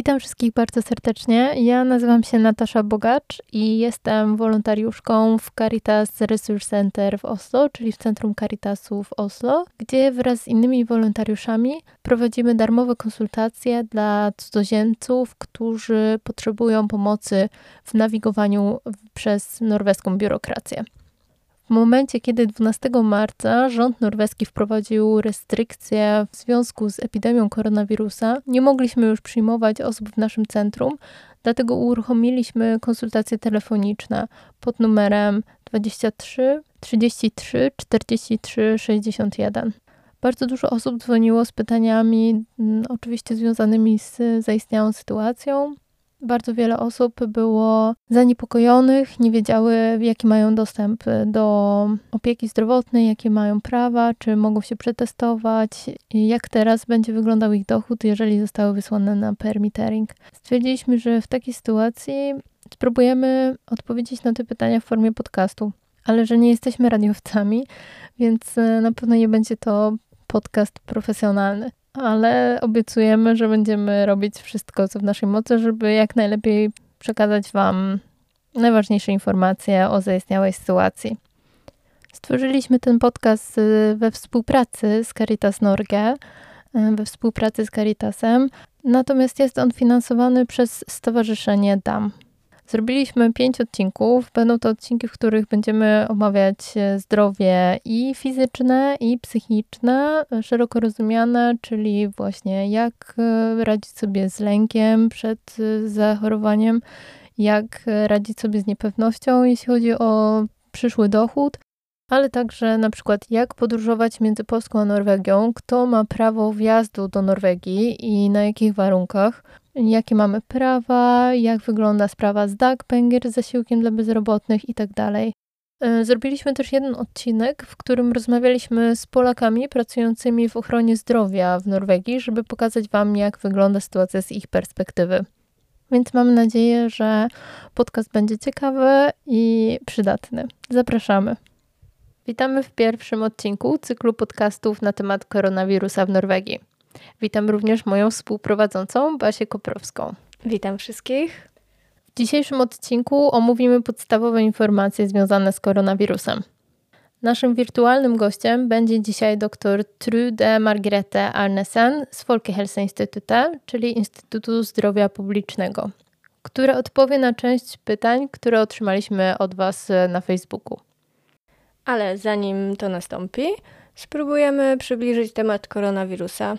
Witam wszystkich bardzo serdecznie. Ja nazywam się Natasza Bogacz i jestem wolontariuszką w Caritas Resource Center w Oslo, czyli w Centrum Caritasu w Oslo, gdzie wraz z innymi wolontariuszami prowadzimy darmowe konsultacje dla cudzoziemców, którzy potrzebują pomocy w nawigowaniu przez norweską biurokrację. W momencie, kiedy 12 marca rząd norweski wprowadził restrykcje w związku z epidemią koronawirusa, nie mogliśmy już przyjmować osób w naszym centrum, dlatego uruchomiliśmy konsultacje telefoniczne pod numerem 23 33 43 61. Bardzo dużo osób dzwoniło z pytaniami, mm, oczywiście związanymi z zaistniałą sytuacją, bardzo wiele osób było zaniepokojonych, nie wiedziały, jaki mają dostęp do opieki zdrowotnej, jakie mają prawa, czy mogą się przetestować, jak teraz będzie wyglądał ich dochód, jeżeli zostały wysłane na permittering. Stwierdziliśmy, że w takiej sytuacji spróbujemy odpowiedzieć na te pytania w formie podcastu, ale że nie jesteśmy radiowcami, więc na pewno nie będzie to podcast profesjonalny ale obiecujemy, że będziemy robić wszystko, co w naszej mocy, żeby jak najlepiej przekazać Wam najważniejsze informacje o zaistniałej sytuacji. Stworzyliśmy ten podcast y, we współpracy z Caritas Norge, y, we współpracy z Caritasem, natomiast jest on finansowany przez Stowarzyszenie DAM. Zrobiliśmy pięć odcinków. Będą to odcinki, w których będziemy omawiać e, zdrowie i fizyczne, i psychiczne, szeroko rozumiane, czyli właśnie jak e, radzić sobie z lękiem przed e, zachorowaniem, jak radzić sobie z niepewnością, jeśli chodzi o przyszły dochód, ale także na przykład jak podróżować między Polską a Norwegią, kto ma prawo wjazdu do Norwegii i na jakich warunkach jakie mamy prawa, jak wygląda sprawa z Dagpenger, z zasiłkiem dla bezrobotnych itd. Tak e, zrobiliśmy też jeden odcinek, w którym rozmawialiśmy z Polakami pracującymi w ochronie zdrowia w Norwegii, żeby pokazać Wam, jak wygląda sytuacja z ich perspektywy. Więc mam nadzieję, że podcast będzie ciekawy i przydatny. Zapraszamy. Witamy w pierwszym odcinku cyklu podcastów na temat koronawirusa w Norwegii. Witam również moją współprowadzącą Basię Koprowską. Witam wszystkich. W dzisiejszym odcinku omówimy podstawowe informacje związane z koronawirusem. Naszym wirtualnym gościem będzie dzisiaj dr Trude Margrethe Arnesen z Folkehelseinstitutet, czyli Instytutu Zdrowia Publicznego, która odpowie na część pytań, które otrzymaliśmy od Was na Facebooku. Ale zanim to nastąpi, spróbujemy przybliżyć temat koronawirusa.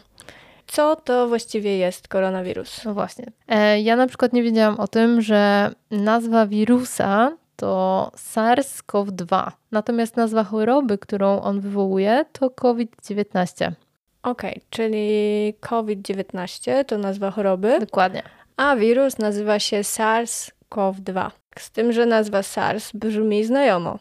Co to właściwie jest koronawirus? No właśnie. E, ja na przykład nie wiedziałam o tym, że nazwa wirusa to SARS-CoV-2, natomiast nazwa choroby, którą on wywołuje, to COVID-19. Okej, okay, czyli COVID-19 to nazwa choroby. Dokładnie. A wirus nazywa się SARS-CoV-2. Z tym, że nazwa SARS brzmi znajomo.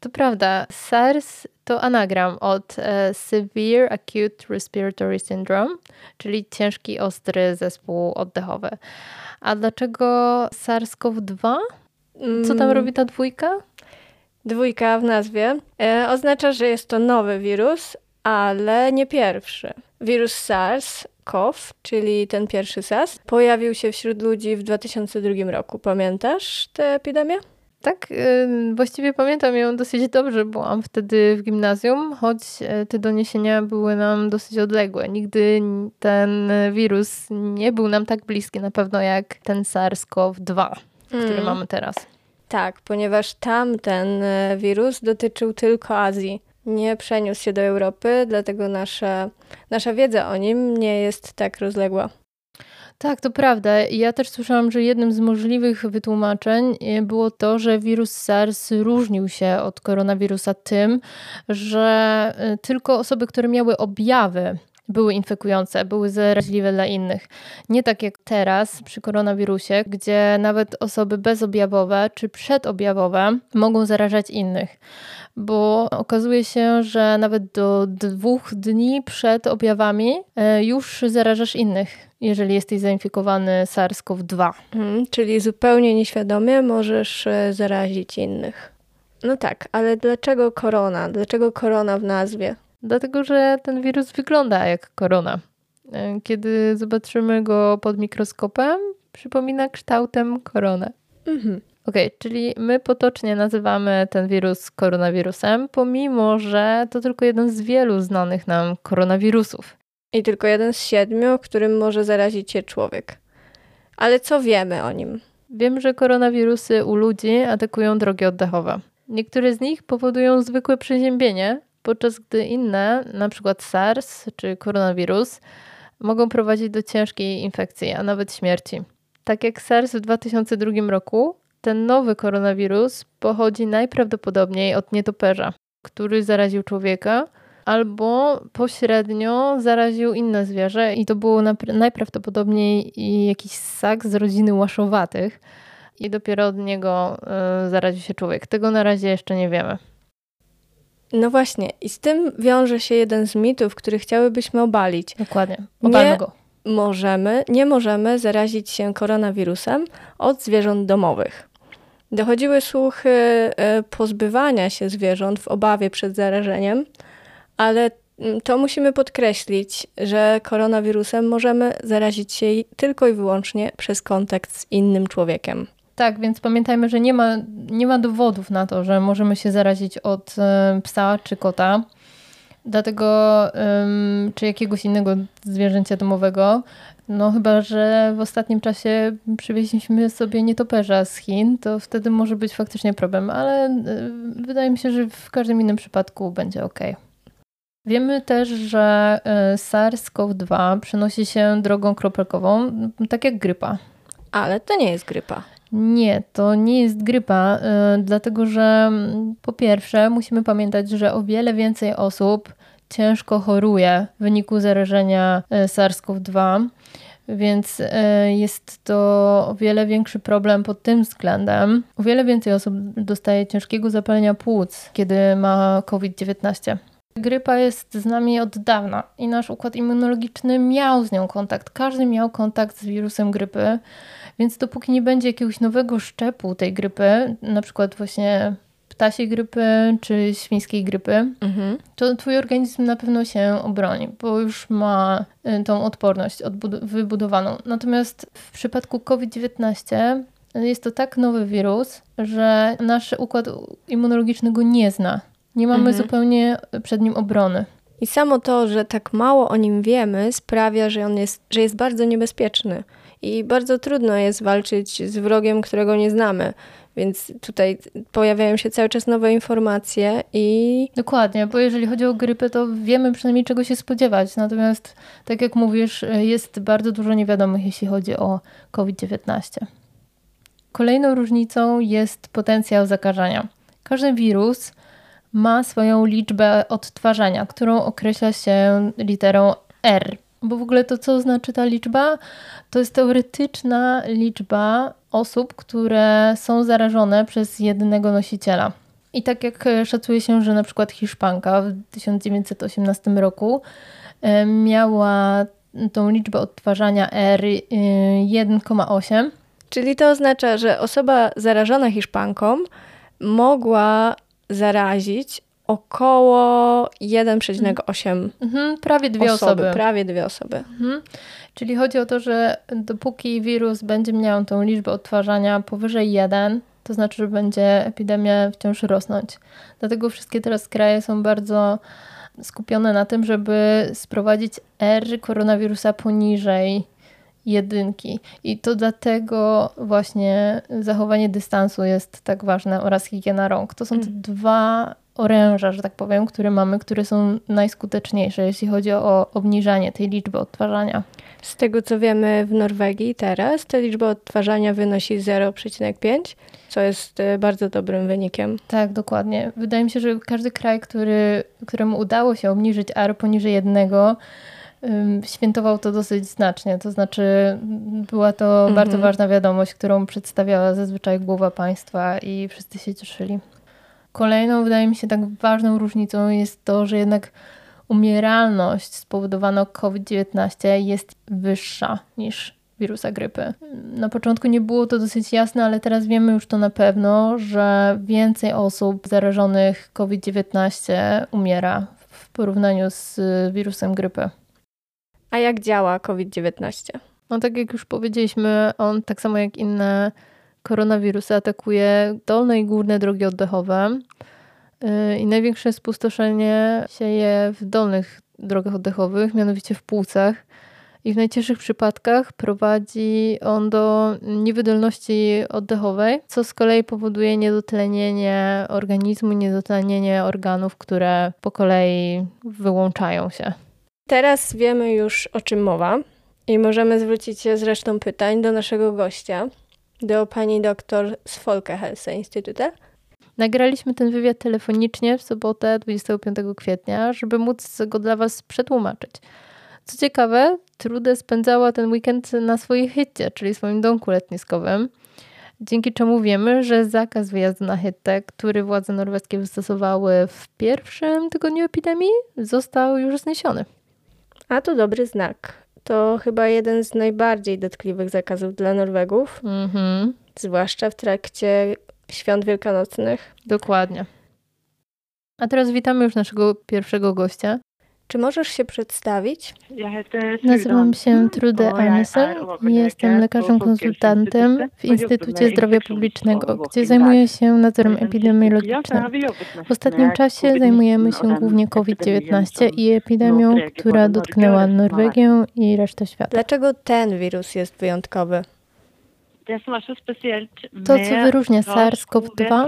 To prawda. SARS to anagram od e, Severe Acute Respiratory Syndrome, czyli ciężki, ostry zespół oddechowy. A dlaczego SARS-CoV-2? Co tam mm. robi ta dwójka? Dwójka w nazwie e, oznacza, że jest to nowy wirus, ale nie pierwszy. Wirus SARS-CoV, czyli ten pierwszy SARS, pojawił się wśród ludzi w 2002 roku. Pamiętasz tę epidemię? Tak, właściwie pamiętam ją dosyć dobrze, byłam wtedy w gimnazjum, choć e, te doniesienia były nam dosyć odległe. Nigdy ten wirus nie był nam tak bliski na pewno jak ten SARS-CoV-2, który mm. mamy teraz. Tak, ponieważ tamten e, wirus dotyczył tylko Azji. Nie przeniósł się do Europy, dlatego nasza, nasza wiedza o nim nie jest tak rozległa. Tak, to prawda. Ja też słyszałam, że jednym z możliwych wytłumaczeń e, było to, że wirus SARS różnił się od koronawirusa tym, że e, tylko osoby, które miały objawy były infekujące, były zaraźliwe dla innych. Nie tak jak teraz przy koronawirusie, gdzie nawet osoby bezobjawowe czy przedobjawowe mogą zarażać innych. Bo okazuje się, że nawet do dwóch dni przed objawami e, już zarażasz innych, jeżeli jesteś zainfikowany SARS-CoV-2. Hmm, czyli zupełnie nieświadomie możesz e, zarazić innych. No tak, ale dlaczego korona? Dlaczego korona w nazwie? Dlatego, że ten wirus wygląda jak korona. E, kiedy zobaczymy go pod mikroskopem, przypomina kształtem koronę. Mhm. Okej, okay, czyli my potocznie nazywamy ten wirus koronawirusem, pomimo że to tylko jeden z wielu znanych nam koronawirusów. I tylko jeden z siedmiu, którym może zarazić się człowiek. Ale co wiemy o nim? Wiem, że koronawirusy u ludzi atakują drogi oddechowe. Niektóre z nich powodują zwykłe przeziębienie, podczas gdy inne, np. SARS czy koronawirus, mogą prowadzić do ciężkiej infekcji, a nawet śmierci. Tak jak SARS w 2002 roku, ten nowy koronawirus pochodzi najprawdopodobniej od nietoperza, który zaraził człowieka, albo pośrednio zaraził inne zwierzę i to było najprawdopodobniej jakiś ssak z rodziny łaszowatych i dopiero od niego y, zaraził się człowiek. Tego na razie jeszcze nie wiemy. No właśnie, i z tym wiąże się jeden z mitów, który chciałybyśmy obalić. Dokładnie, obalmy nie go. Możemy, nie możemy zarazić się koronawirusem od zwierząt domowych. Dochodziły słuchy e, pozbywania się zwierząt w obawie przed zarażeniem, ale mm, to musimy podkreślić, że koronawirusem możemy zarazić się tylko i wyłącznie przez kontakt z innym człowiekiem. Tak, więc pamiętajmy, że nie ma, nie ma dowodów na to, że możemy się zarazić od y, psa czy kota. Dlatego, czy jakiegoś innego zwierzęcia domowego. No chyba, że w ostatnim czasie przywieźliśmy sobie nietoperza z Chin, to wtedy może być faktycznie problem, ale y, wydaje mi się, że w każdym innym przypadku będzie ok. Wiemy też, że SARS-CoV-2 przenosi się drogą kropelkową, tak jak grypa. Ale to nie jest grypa. Nie, to nie jest grypa, yy, dlatego że mm, po pierwsze musimy pamiętać, że o wiele więcej osób ciężko choruje w wyniku zarażenia y, SARS-CoV-2, więc y, jest to o wiele większy problem pod tym względem. O wiele więcej osób dostaje ciężkiego zapalenia płuc, kiedy ma COVID-19. Grypa jest z nami od dawna i nasz układ immunologiczny miał z nią kontakt. Każdy miał kontakt z wirusem grypy. Więc dopóki nie będzie jakiegoś nowego szczepu tej grypy, na przykład właśnie ptasiej grypy czy świńskiej grypy, mhm. to twój organizm na pewno się obroni, bo już ma y, tą odporność wybudowaną. Natomiast w przypadku COVID-19 jest to tak nowy wirus, że nasz układ immunologiczny go nie zna. Nie mamy mhm. zupełnie przed nim obrony. I samo to, że tak mało o nim wiemy, sprawia, że on jest, że jest bardzo niebezpieczny i bardzo trudno jest walczyć z wrogiem, którego nie znamy. Więc tutaj pojawiają się cały czas nowe informacje i. Dokładnie, bo jeżeli chodzi o grypę, to wiemy przynajmniej czego się spodziewać. Natomiast, tak jak mówisz, jest bardzo dużo niewiadomych, jeśli chodzi o COVID-19. Kolejną różnicą jest potencjał zakażenia. Każdy wirus ma swoją liczbę odtwarzania, którą określa się literą R. Bo w ogóle to, co znaczy ta liczba, to jest teoretyczna liczba osób, które są zarażone przez jednego nosiciela. I tak jak szacuje się, że na przykład Hiszpanka w 1918 roku e, miała tą liczbę odtwarzania R 1,8. E, Czyli to oznacza, że osoba zarażona Hiszpanką mogła zarazić około 1,8 mhm, prawie dwie osoby. osoby. Prawie dwie osoby. Mhm. Czyli chodzi o to, że dopóki wirus będzie miał tą liczbę odtwarzania powyżej 1, to znaczy, że będzie epidemia wciąż rosnąć. Dlatego wszystkie teraz kraje są bardzo skupione na tym, żeby sprowadzić R koronawirusa poniżej jedynki. I to dlatego właśnie zachowanie dystansu jest tak ważne oraz higiena rąk. To są te mm. dwa oręża, że tak powiem, które mamy, które są najskuteczniejsze, jeśli chodzi o obniżanie tej liczby odtwarzania. Z tego co wiemy w Norwegii teraz, ta liczba odtwarzania wynosi 0,5, co jest e, bardzo dobrym wynikiem. Tak, dokładnie. Wydaje mi się, że każdy kraj, który, któremu udało się obniżyć R poniżej jednego, świętował to dosyć znacznie. To znaczy, była to mhm. bardzo ważna wiadomość, którą przedstawiała zazwyczaj głowa państwa i wszyscy się cieszyli. Kolejną, wydaje mi się, tak ważną różnicą jest to, że jednak umieralność spowodowana COVID-19 jest wyższa niż wirusa grypy. Na początku nie było to dosyć jasne, ale teraz wiemy już to na pewno, że więcej osób zarażonych COVID-19 umiera w porównaniu z wirusem grypy. A jak działa COVID-19? No tak jak już powiedzieliśmy, on tak samo jak inne koronawirusy atakuje dolne i górne drogi oddechowe. Y, I największe spustoszenie sieje w dolnych drogach oddechowych, mianowicie w płucach. I w najcięższych przypadkach prowadzi on do niewydolności oddechowej, co z kolei powoduje niedotlenienie organizmu, niedotlenienie organów, które po kolei wyłączają się. Teraz wiemy już o czym mowa i możemy zwrócić się z resztą pytań do naszego gościa, do pani doktor z Folkehelse Institute. Nagraliśmy ten wywiad telefonicznie w sobotę 25 kwietnia, żeby móc go dla Was przetłumaczyć. Co ciekawe, Trude spędzała ten weekend na swojej hycie, czyli swoim domku letniskowym, dzięki czemu wiemy, że zakaz wyjazdu na hytę, który władze norweskie wystosowały w pierwszym tygodniu epidemii, został już zniesiony. A to dobry znak. To chyba jeden z najbardziej dotkliwych zakazów dla Norwegów, Mhm, zwłaszcza w trakcie świąt wielkanocnych. dokładnie. A teraz witamy już naszego pierwszego gościa. Czy możesz się przedstawić? Nazywam się Trude Arnesen i jestem lekarzem konsultantem w Instytucie Zdrowia Publicznego, gdzie zajmuję się nadzorem epidemiologicznym. W ostatnim czasie zajmujemy się głównie COVID-19 i epidemią, która dotknęła Norwegię i resztę świata. Dlaczego ten wirus jest wyjątkowy? To, co wyróżnia SARS-CoV-2,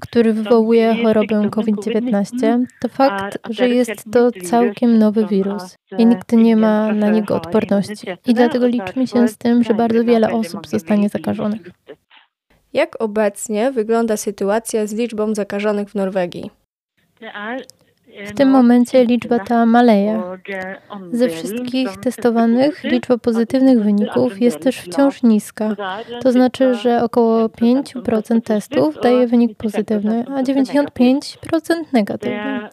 który wywołuje chorobę COVID-19, to fakt, że jest to całkiem nowy wirus i nikt nie ma na niego odporności. I dlatego liczymy się z tym, że bardzo wiele osób zostanie zakażonych. Jak obecnie wygląda sytuacja z liczbą zakażonych w Norwegii? W tym momencie liczba ta maleje. Ze wszystkich testowanych liczba pozytywnych wyników jest też wciąż niska. To znaczy, że około 5% testów daje wynik pozytywny, a 95% negatywny.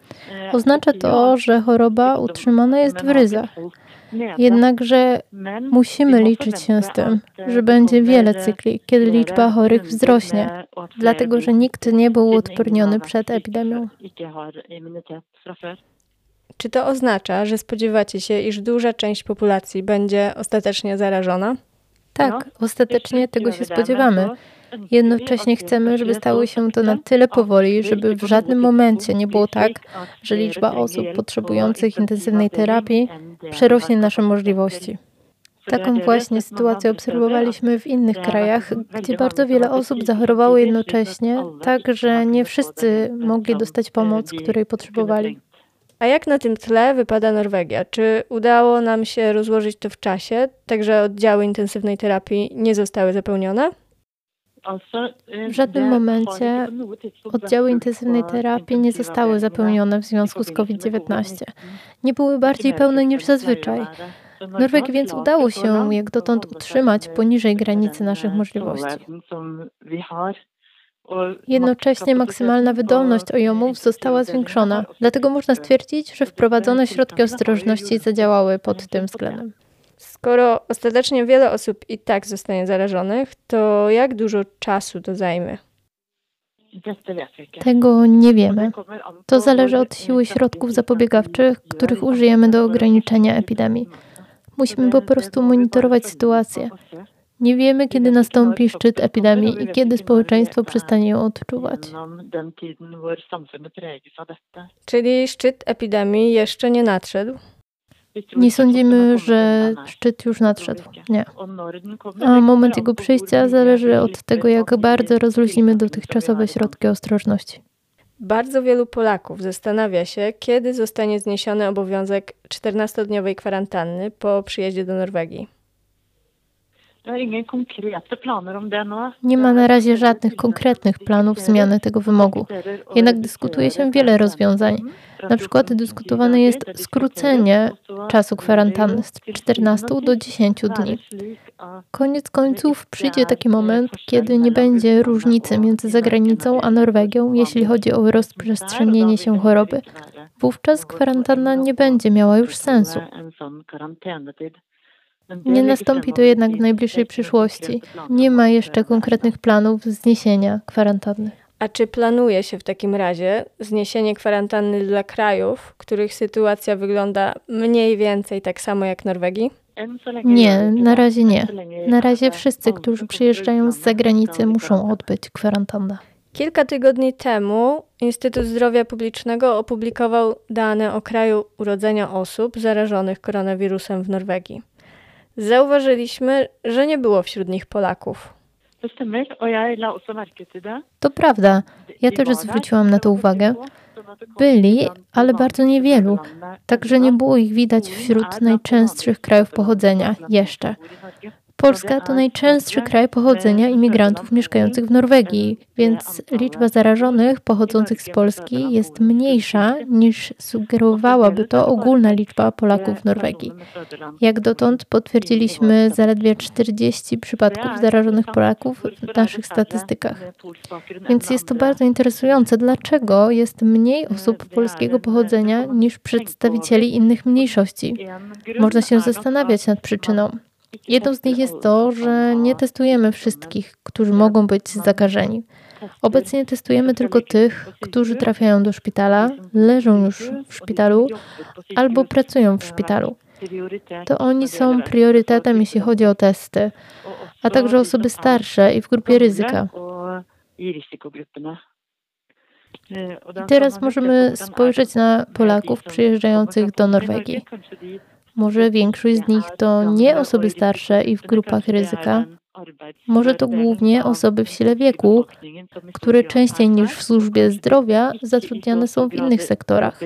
Oznacza to, że choroba utrzymana jest w ryzach. Jednakże musimy liczyć się z tym, że będzie wiele cykli, kiedy liczba chorych wzrośnie, dlatego że nikt nie był uodporniony przed epidemią. Czy to oznacza, że spodziewacie się, iż duża część populacji będzie ostatecznie zarażona? Tak, ostatecznie tego się spodziewamy. Jednocześnie chcemy, żeby stało się to na tyle powoli, żeby w żadnym momencie nie było tak, że liczba osób potrzebujących intensywnej terapii przerośnie nasze możliwości. Taką właśnie sytuację obserwowaliśmy w innych krajach, gdzie bardzo wiele osób zachorowało jednocześnie, tak że nie wszyscy mogli dostać pomoc, której potrzebowali. A jak na tym tle wypada Norwegia? Czy udało nam się rozłożyć to w czasie, tak że oddziały intensywnej terapii nie zostały zapełnione? W żadnym momencie oddziały intensywnej terapii nie zostały zapełnione w związku z COVID-19. Nie były bardziej pełne niż zazwyczaj. Norwegii więc udało się jak dotąd utrzymać poniżej granicy naszych możliwości. Jednocześnie maksymalna wydolność ojomów została zwiększona, dlatego można stwierdzić, że wprowadzone środki ostrożności zadziałały pod tym względem. Skoro ostatecznie wiele osób i tak zostanie zarażonych, to jak dużo czasu to zajmie? Tego nie wiemy. To zależy od siły środków zapobiegawczych, których użyjemy do ograniczenia epidemii. Musimy po prostu monitorować sytuację. Nie wiemy, kiedy nastąpi szczyt epidemii i kiedy społeczeństwo przestanie ją odczuwać. Czyli szczyt epidemii jeszcze nie nadszedł? Nie sądzimy, że szczyt już nadszedł. Nie. A moment jego przyjścia zależy od tego, jak bardzo rozluźnimy dotychczasowe środki ostrożności. Bardzo wielu Polaków zastanawia się, kiedy zostanie zniesiony obowiązek 14-dniowej kwarantanny po przyjeździe do Norwegii. Nie ma na razie żadnych konkretnych planów zmiany tego wymogu. Jednak dyskutuje się wiele rozwiązań. Na przykład dyskutowane jest skrócenie czasu kwarantanny z 14 do 10 dni. Koniec końców przyjdzie taki moment, kiedy nie będzie różnicy między zagranicą a Norwegią, jeśli chodzi o rozprzestrzenienie się choroby. Wówczas kwarantanna nie będzie miała już sensu. Nie nastąpi to jednak w najbliższej przyszłości. Nie ma jeszcze konkretnych planów zniesienia kwarantanny. A czy planuje się w takim razie zniesienie kwarantanny dla krajów, których sytuacja wygląda mniej więcej tak samo jak Norwegii? Nie, na razie nie. Na razie wszyscy, którzy przyjeżdżają z zagranicy, muszą odbyć kwarantannę. Kilka tygodni temu Instytut Zdrowia Publicznego opublikował dane o kraju urodzenia osób zarażonych koronawirusem w Norwegii. Zauważyliśmy, że nie było wśród nich Polaków. To prawda. Ja też zwróciłam na to uwagę. Byli, ale bardzo niewielu, także nie było ich widać wśród najczęstszych krajów pochodzenia jeszcze. Polska to najczęstszy kraj pochodzenia imigrantów mieszkających w Norwegii, więc liczba zarażonych pochodzących z Polski jest mniejsza niż sugerowałaby to ogólna liczba Polaków w Norwegii. Jak dotąd potwierdziliśmy zaledwie 40 przypadków zarażonych Polaków w naszych statystykach. Więc jest to bardzo interesujące, dlaczego jest mniej osób polskiego pochodzenia niż przedstawicieli innych mniejszości. Można się zastanawiać nad przyczyną. Jedną z nich jest to, że nie testujemy wszystkich, którzy mogą być zakażeni. Obecnie testujemy tylko tych, którzy trafiają do szpitala, leżą już w szpitalu albo pracują w szpitalu. To oni są priorytetem, jeśli chodzi o testy, a także osoby starsze i w grupie ryzyka. I teraz możemy spojrzeć na Polaków przyjeżdżających do Norwegii. Może większość z nich to nie osoby starsze i w grupach ryzyka. Może to głównie osoby w sile wieku, które częściej niż w służbie zdrowia zatrudniane są w innych sektorach.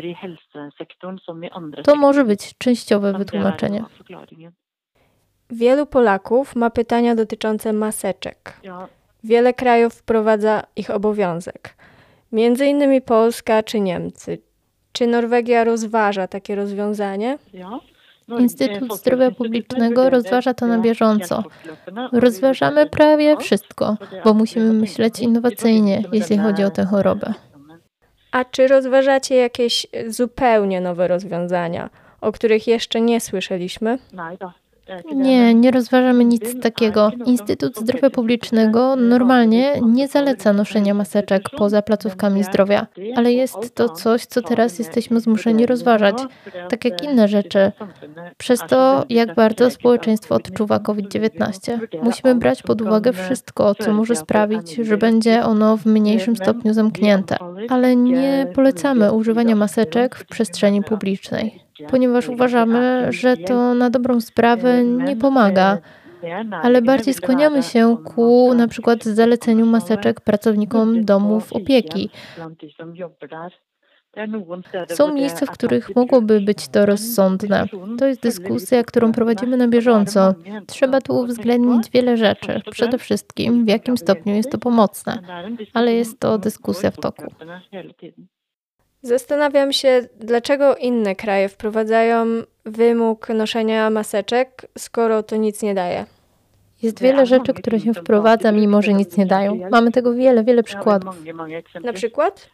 To może być częściowe wytłumaczenie. Wielu Polaków ma pytania dotyczące maseczek. Wiele krajów wprowadza ich obowiązek. Między innymi Polska czy Niemcy. Czy Norwegia rozważa takie rozwiązanie? No Instytut Zdrowia Publicznego rozważa to na bieżąco. Rozważamy prawie wszystko, bo musimy myśleć innowacyjnie, jeśli chodzi o tę chorobę. A czy rozważacie jakieś zupełnie nowe rozwiązania, o których jeszcze nie słyszeliśmy? Nie, nie rozważamy nic takiego. Instytut Zdrowia Publicznego normalnie nie zaleca noszenia maseczek poza placówkami zdrowia, ale jest to coś, co teraz jesteśmy zmuszeni rozważać, tak jak inne rzeczy, przez to, jak bardzo społeczeństwo odczuwa COVID-19. Musimy brać pod uwagę wszystko, co może sprawić, że będzie ono w mniejszym stopniu zamknięte, ale nie polecamy używania maseczek w przestrzeni publicznej ponieważ uważamy, że to na dobrą sprawę nie pomaga. Ale bardziej skłaniamy się ku na przykład zaleceniu maseczek pracownikom domów opieki. Są miejsca, w których mogłoby być to rozsądne. To jest dyskusja, którą prowadzimy na bieżąco. Trzeba tu uwzględnić wiele rzeczy. Przede wszystkim, w jakim stopniu jest to pomocne, ale jest to dyskusja w toku. Zastanawiam się, dlaczego inne kraje wprowadzają wymóg noszenia maseczek, skoro to nic nie daje. Jest wiele rzeczy, które się wprowadza, mimo że nic nie dają. Mamy tego wiele, wiele przykładów. Na przykład?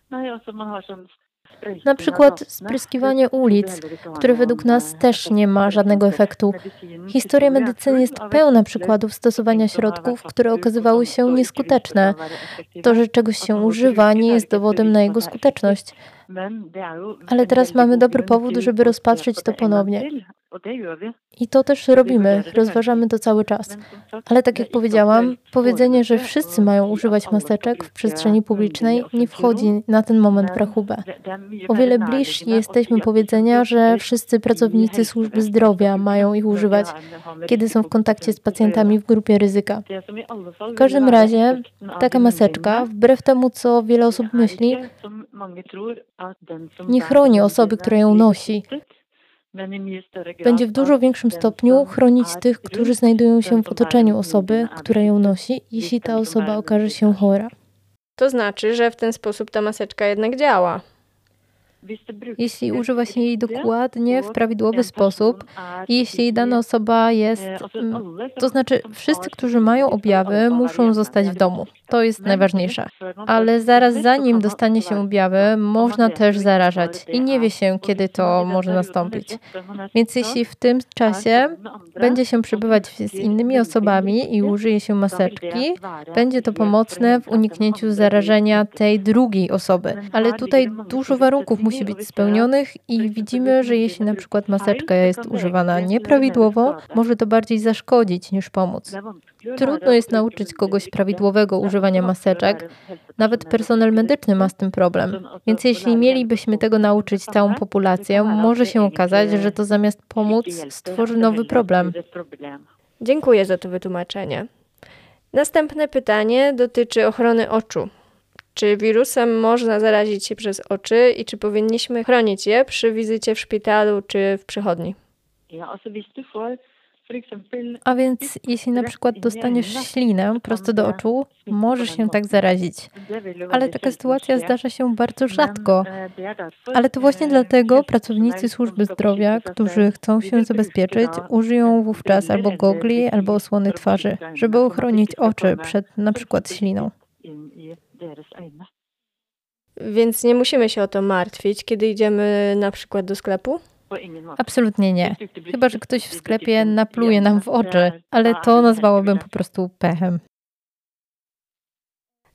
Na przykład spryskiwanie ulic, które według nas też nie ma żadnego efektu. Historia medycyny jest pełna przykładów stosowania środków, które okazywały się nieskuteczne. To, że czegoś się używa, nie jest dowodem na jego skuteczność. Ale teraz mamy dobry powód, żeby rozpatrzyć to ponownie. I to też robimy, rozważamy to cały czas. Ale tak jak powiedziałam, powiedzenie, że wszyscy mają używać maseczek w przestrzeni publicznej nie wchodzi na ten moment w rachubę. O wiele bliżsi jesteśmy powiedzenia, że wszyscy pracownicy służby zdrowia mają ich używać, kiedy są w kontakcie z pacjentami w grupie ryzyka. W każdym razie taka maseczka, wbrew temu, co wiele osób myśli, nie chroni osoby, która ją nosi. Będzie w dużo większym stopniu chronić tych, którzy znajdują się w otoczeniu osoby, która ją nosi, jeśli ta osoba okaże się chora. To znaczy, że w ten sposób ta maseczka jednak działa. Jeśli używa się jej dokładnie, w prawidłowy sposób, i jeśli dana osoba jest, mm, to znaczy wszyscy, którzy mają objawy, muszą zostać w domu. To jest najważniejsze. Ale zaraz zanim dostanie się objawy, można też zarażać i nie wie się, kiedy to może nastąpić. Więc jeśli w tym czasie będzie się przebywać z innymi osobami i użyje się maseczki, będzie to pomocne w uniknięciu zarażenia tej drugiej osoby. Ale tutaj dużo warunków musi być spełnionych i widzimy, że jeśli na przykład maseczka jest używana nieprawidłowo, może to bardziej zaszkodzić niż pomóc. Trudno jest nauczyć kogoś prawidłowego używania maseczek. Nawet personel medyczny ma z tym problem. Więc jeśli mielibyśmy tego nauczyć całą populację, może się okazać, że to zamiast pomóc stworzy nowy problem. Dziękuję za to wytłumaczenie. Następne pytanie dotyczy ochrony oczu. Czy wirusem można zarazić się przez oczy i czy powinniśmy chronić je przy wizycie w szpitalu czy w przychodni? A więc jeśli na przykład dostaniesz ślinę prosto do oczu, możesz się tak zarazić. Ale taka sytuacja zdarza się bardzo rzadko. Ale to właśnie dlatego pracownicy służby zdrowia, którzy chcą się zabezpieczyć, użyją wówczas albo gogli, albo osłony twarzy, żeby ochronić oczy przed na przykład śliną. Więc nie musimy się o to martwić, kiedy idziemy na przykład do sklepu? Absolutnie nie. Chyba, że ktoś w sklepie napluje nam w oczy, ale to nazwałabym po prostu pechem.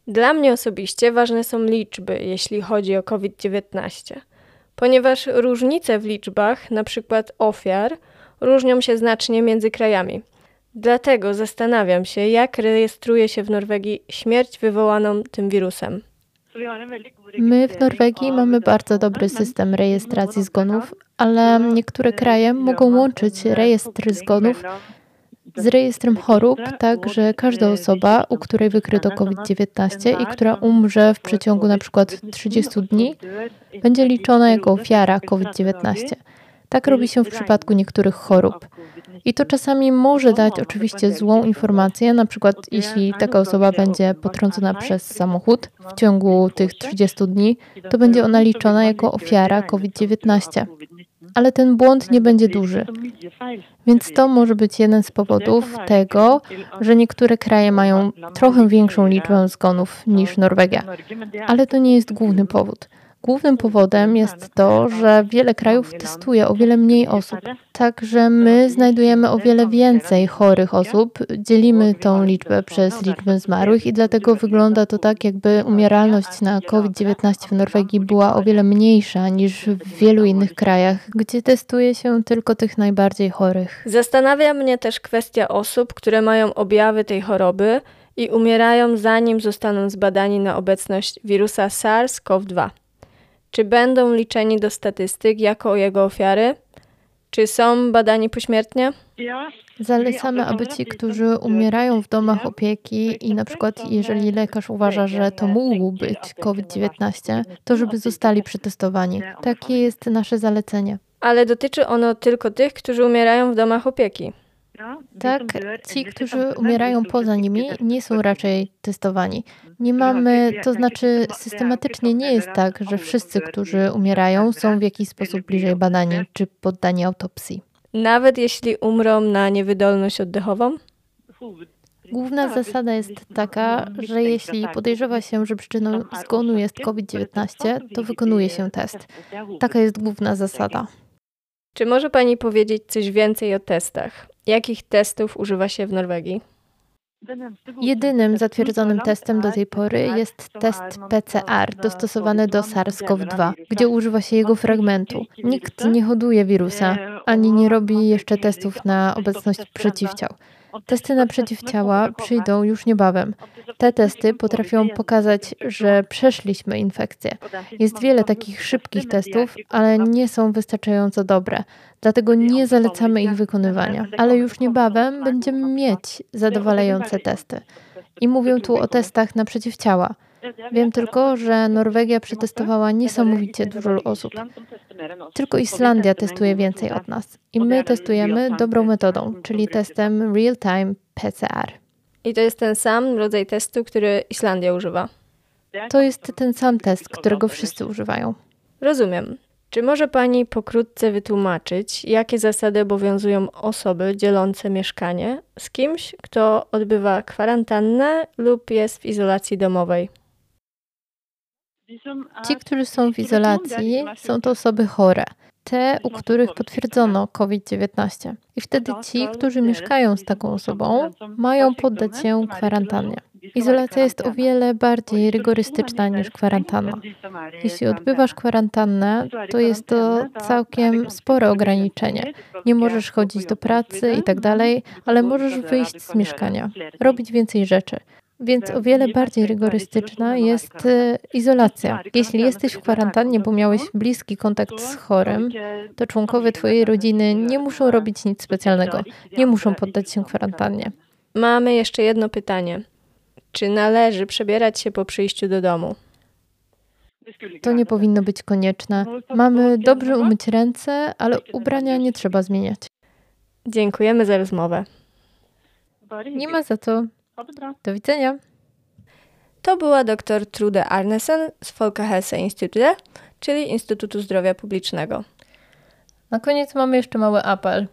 Dla mnie osobiście ważne są liczby, jeśli chodzi o COVID-19, ponieważ różnice w liczbach, na przykład ofiar, różnią się znacznie między krajami. Dlatego zastanawiam się, jak rejestruje się w Norwegii śmierć wywołaną tym wirusem. My w Norwegii mamy bardzo dobry system rejestracji zgonów, ale niektóre kraje mogą łączyć rejestr zgonów z rejestrem chorób, tak że każda osoba, u której wykryto COVID-19 i która umrze w przeciągu na przykład 30 dni, będzie liczona jako ofiara COVID-19. Tak robi się w przypadku niektórych chorób. I to czasami może dać oczywiście złą informację, na przykład jeśli taka osoba będzie potrącona przez samochód w ciągu tych 30 dni, to będzie ona liczona jako ofiara COVID-19. Ale ten błąd nie będzie duży. Więc to może być jeden z powodów tego, że niektóre kraje mają trochę większą liczbę zgonów niż Norwegia. Ale to nie jest główny powód. Głównym powodem jest to, że wiele krajów testuje o wiele mniej osób. Także my znajdujemy o wiele więcej chorych osób, dzielimy tą liczbę przez liczbę zmarłych i dlatego wygląda to tak, jakby umieralność na COVID-19 w Norwegii była o wiele mniejsza niż w wielu innych krajach, gdzie testuje się tylko tych najbardziej chorych. Zastanawia mnie też kwestia osób, które mają objawy tej choroby i umierają zanim zostaną zbadani na obecność wirusa SARS-CoV-2. Czy będą liczeni do statystyk jako jego ofiary? Czy są badani pośmiertnie? Zalecamy, aby ci, którzy umierają w domach opieki i na przykład jeżeli lekarz uważa, że to mógł być COVID-19, to żeby zostali przetestowani. Takie jest nasze zalecenie. Ale dotyczy ono tylko tych, którzy umierają w domach opieki. Tak, ci, którzy umierają poza nimi, nie są raczej testowani. Nie mamy, to znaczy systematycznie nie jest tak, że wszyscy, którzy umierają, są w jakiś sposób bliżej badani czy poddani autopsji. Nawet jeśli umrą na niewydolność oddechową? Główna zasada jest taka, że jeśli podejrzewa się, że przyczyną zgonu jest COVID-19, to wykonuje się test. Taka jest główna zasada. Czy może Pani powiedzieć coś więcej o testach? Jakich testów używa się w Norwegii? Jedynym zatwierdzonym testem do tej pory jest test PCR dostosowany do SARS-CoV-2, gdzie używa się jego fragmentu. Nikt nie hoduje wirusa, ani nie robi jeszcze testów na obecność przeciwciał. Testy na przeciwciała przyjdą już niebawem. Te testy potrafią pokazać, że przeszliśmy infekcję. Jest wiele takich szybkich testów, ale nie są wystarczająco dobre. Dlatego nie zalecamy ich wykonywania. Ale już niebawem będziemy mieć zadowalające testy. I mówię tu o testach na przeciwciała. Wiem tylko, że Norwegia przetestowała niesamowicie dużo osób. Tylko Islandia testuje więcej od nas. I my testujemy dobrą metodą, czyli testem real-time PCR. I to jest ten sam rodzaj testu, który Islandia używa. To jest ten sam test, którego wszyscy używają. Rozumiem. Czy może Pani pokrótce wytłumaczyć, jakie zasady obowiązują osoby dzielące mieszkanie z kimś, kto odbywa kwarantannę lub jest w izolacji domowej? Ci, którzy są w izolacji, są to osoby chore, te, u których potwierdzono COVID-19. I wtedy ci, którzy mieszkają z taką osobą, mają poddać się kwarantannie. Izolacja jest o wiele bardziej rygorystyczna niż kwarantanna. Jeśli odbywasz kwarantannę, to jest to całkiem spore ograniczenie. Nie możesz chodzić do pracy i tak dalej, ale możesz wyjść z mieszkania, robić więcej rzeczy. Więc o wiele bardziej rygorystyczna jest e, izolacja. Jeśli jesteś w kwarantannie, bo miałeś bliski kontakt z chorym, to członkowie Twojej rodziny nie muszą robić nic specjalnego, nie muszą poddać się kwarantannie. Mamy jeszcze jedno pytanie. Czy należy przebierać się po przyjściu do domu? To nie powinno być konieczne. Mamy dobrze umyć ręce, ale ubrania nie trzeba zmieniać. Dziękujemy za rozmowę. Nie ma za co. Do widzenia. To była dr Trude Arnesen z Folkehelse Institute, czyli Instytutu Zdrowia Publicznego. Na koniec mamy jeszcze mały apel.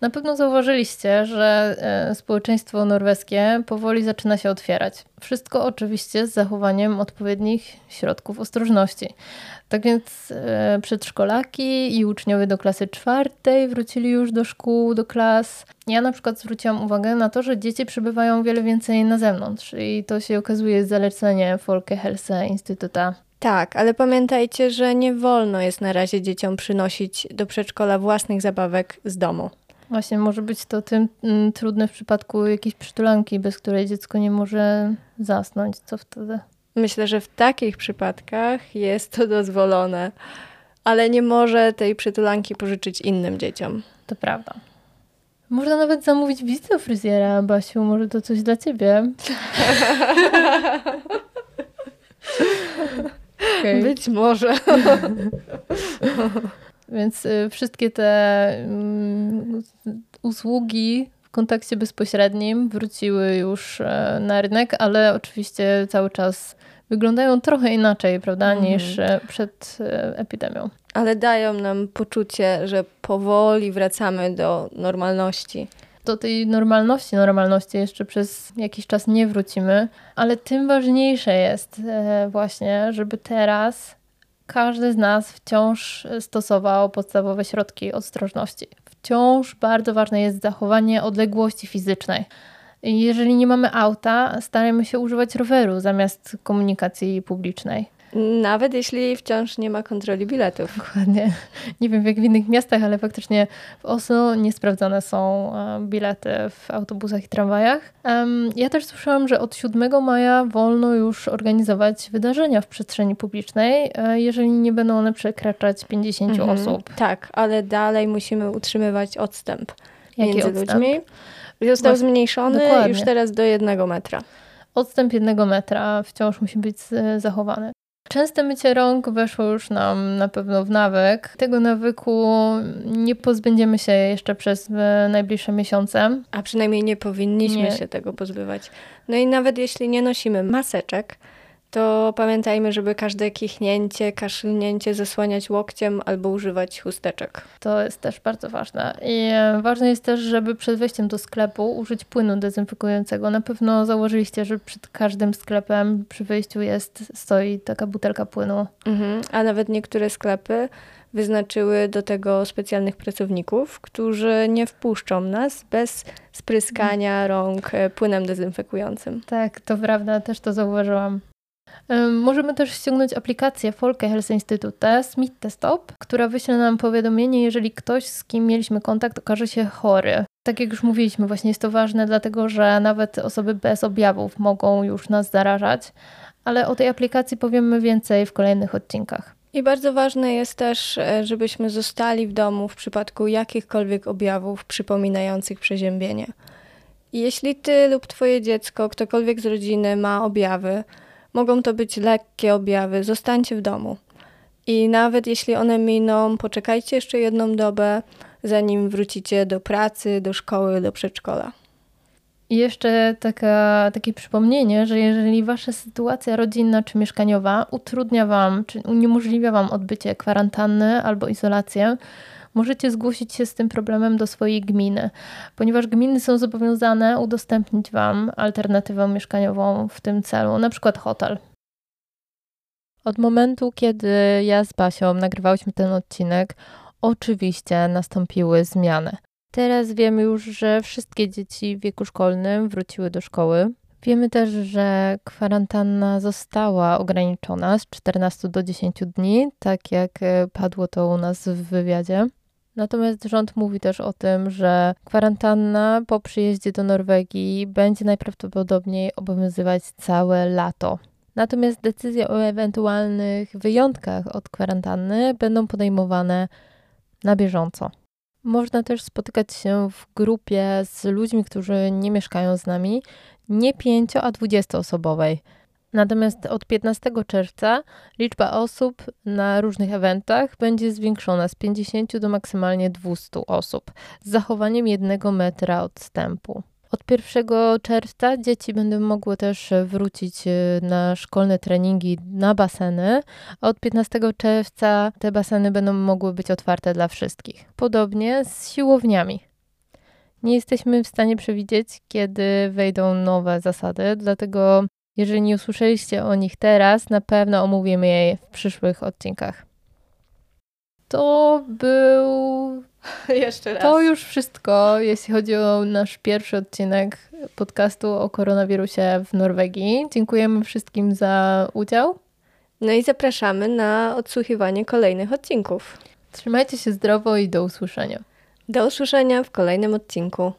Na pewno zauważyliście, że e, społeczeństwo norweskie powoli zaczyna się otwierać. Wszystko oczywiście z zachowaniem odpowiednich środków ostrożności. Tak więc e, przedszkolaki i uczniowie do klasy czwartej wrócili już do szkół, do klas. Ja na przykład zwróciłam uwagę na to, że dzieci przybywają wiele więcej na zewnątrz i to się okazuje zalecenie Folkehelse Instytuta. Tak, ale pamiętajcie, że nie wolno jest na razie dzieciom przynosić do przedszkola własnych zabawek z domu. Właśnie, może być to tym mm, trudne w przypadku jakiejś przytulanki, bez której dziecko nie może zasnąć. Co wtedy? Myślę, że w takich przypadkach jest to dozwolone, ale nie może tej przytulanki pożyczyć innym dzieciom. To prawda. Można nawet zamówić wizytę fryzjera, Basiu. Może to coś dla ciebie. okay. Być może. Więc y, wszystkie te mm, usługi w kontakcie bezpośrednim wróciły już e, na rynek, ale oczywiście cały czas wyglądają trochę inaczej, prawda, mm. niż e, przed e, epidemią. Ale dają nam poczucie, że powoli wracamy do normalności. Do tej normalności, normalności jeszcze przez jakiś czas nie wrócimy, ale tym ważniejsze jest właśnie, żeby teraz każdy z nas wciąż stosował podstawowe środki ostrożności. Wciąż bardzo ważne jest zachowanie odległości fizycznej. Jeżeli nie mamy auta, starajmy się używać roweru zamiast komunikacji publicznej. Nawet jeśli wciąż nie ma kontroli biletów. Dokładnie. Nie wiem jak w innych miastach, ale faktycznie w Oslo niesprawdzone są e, bilety w autobusach i tramwajach. Ja też słyszałam, że od 7 maja wolno już organizować wydarzenia w przestrzeni publicznej, e, jeżeli nie będą one przekraczać 50 mhm. osób. Tak, ale dalej musimy utrzymywać odstęp Jaki między odstęp? ludźmi. Został zmniejszony Dokładnie. już teraz do jednego metra. Odstęp jednego metra wciąż musi być zachowany. Częste mycie rąk weszło już nam na pewno w nawyk. Tego nawyku nie pozbędziemy się jeszcze przez najbliższe miesiące. A przynajmniej nie powinniśmy nie. się tego pozbywać. No i nawet jeśli nie nosimy maseczek, to pamiętajmy, żeby każde kichnięcie, kaszlnięcie zasłaniać łokciem albo używać chusteczek. To jest też bardzo ważne. I e, ważne jest też, żeby przed wejściem do sklepu użyć płynu dezynfekującego. Na pewno założyliście, że przed każdym sklepem przy wejściu jest, stoi taka butelka płynu. Mhm. A nawet niektóre sklepy wyznaczyły do tego specjalnych pracowników, którzy nie wpuszczą nas bez spryskania rąk e, płynem dezynfekującym. Tak, to prawda, też to zauważyłam. Możemy też ściągnąć aplikację Folke Health Institute Smittestop, która wyśle nam powiadomienie, jeżeli ktoś, z kim mieliśmy kontakt, okaże się chory. Tak jak już mówiliśmy, właśnie jest to ważne, dlatego że nawet osoby bez objawów mogą już nas zarażać, ale o tej aplikacji powiemy więcej w kolejnych odcinkach. I bardzo ważne jest też, e, żebyśmy zostali w domu w przypadku jakichkolwiek objawów przypominających przeziębienie. Jeśli ty lub twoje dziecko, ktokolwiek z rodziny ma objawy, Mogą to być lekkie objawy, zostańcie w domu. I nawet jeśli one miną, poczekajcie jeszcze jedną dobę, zanim wrócicie do pracy, do szkoły, do przedszkola. I jeszcze taka, takie przypomnienie, że jeżeli wasza sytuacja rodzinna czy mieszkaniowa utrudnia wam, czy uniemożliwia wam odbycie kwarantanny albo izolację, możecie zgłosić się z tym problemem do swojej gminy, ponieważ gminy są zobowiązane udostępnić wam alternatywę mieszkaniową w tym celu, na przykład hotel. Od momentu, kiedy ja z Basią nagrywałyśmy ten odcinek, oczywiście nastąpiły zmiany. Teraz wiemy już, że wszystkie dzieci w wieku szkolnym wróciły do szkoły. Wiemy też, że kwarantanna została ograniczona z 14 do 10 dni, tak jak e, padło to u nas w wywiadzie. Natomiast rząd mówi też o tym, że kwarantanna po przyjeździe do Norwegii będzie najprawdopodobniej obowiązywać całe lato. Natomiast decyzje o ewentualnych wyjątkach od kwarantanny będą podejmowane na bieżąco. Można też spotykać się w grupie z ludźmi, którzy nie mieszkają z nami, nie 5, a 20 osobowej. Natomiast od 15 czerwca liczba osób na różnych eventach będzie zwiększona z 50 do maksymalnie 200 osób z zachowaniem jednego metra odstępu. Od 1 czerwca dzieci będą mogły też wrócić y, na szkolne treningi na baseny, a od 15 czerwca te baseny będą mogły być otwarte dla wszystkich. Podobnie z siłowniami. Nie jesteśmy w stanie przewidzieć, kiedy wejdą nowe zasady, dlatego jeżeli nie usłyszeliście o nich teraz, na pewno omówimy je w przyszłych odcinkach. To był Jeszcze raz. To już wszystko, jeśli chodzi o nasz pierwszy odcinek podcastu o koronawirusie w Norwegii. Dziękujemy wszystkim za udział. No i zapraszamy na odsłuchiwanie kolejnych odcinków. Trzymajcie się zdrowo i do usłyszenia. Do usłyszenia w kolejnym odcinku.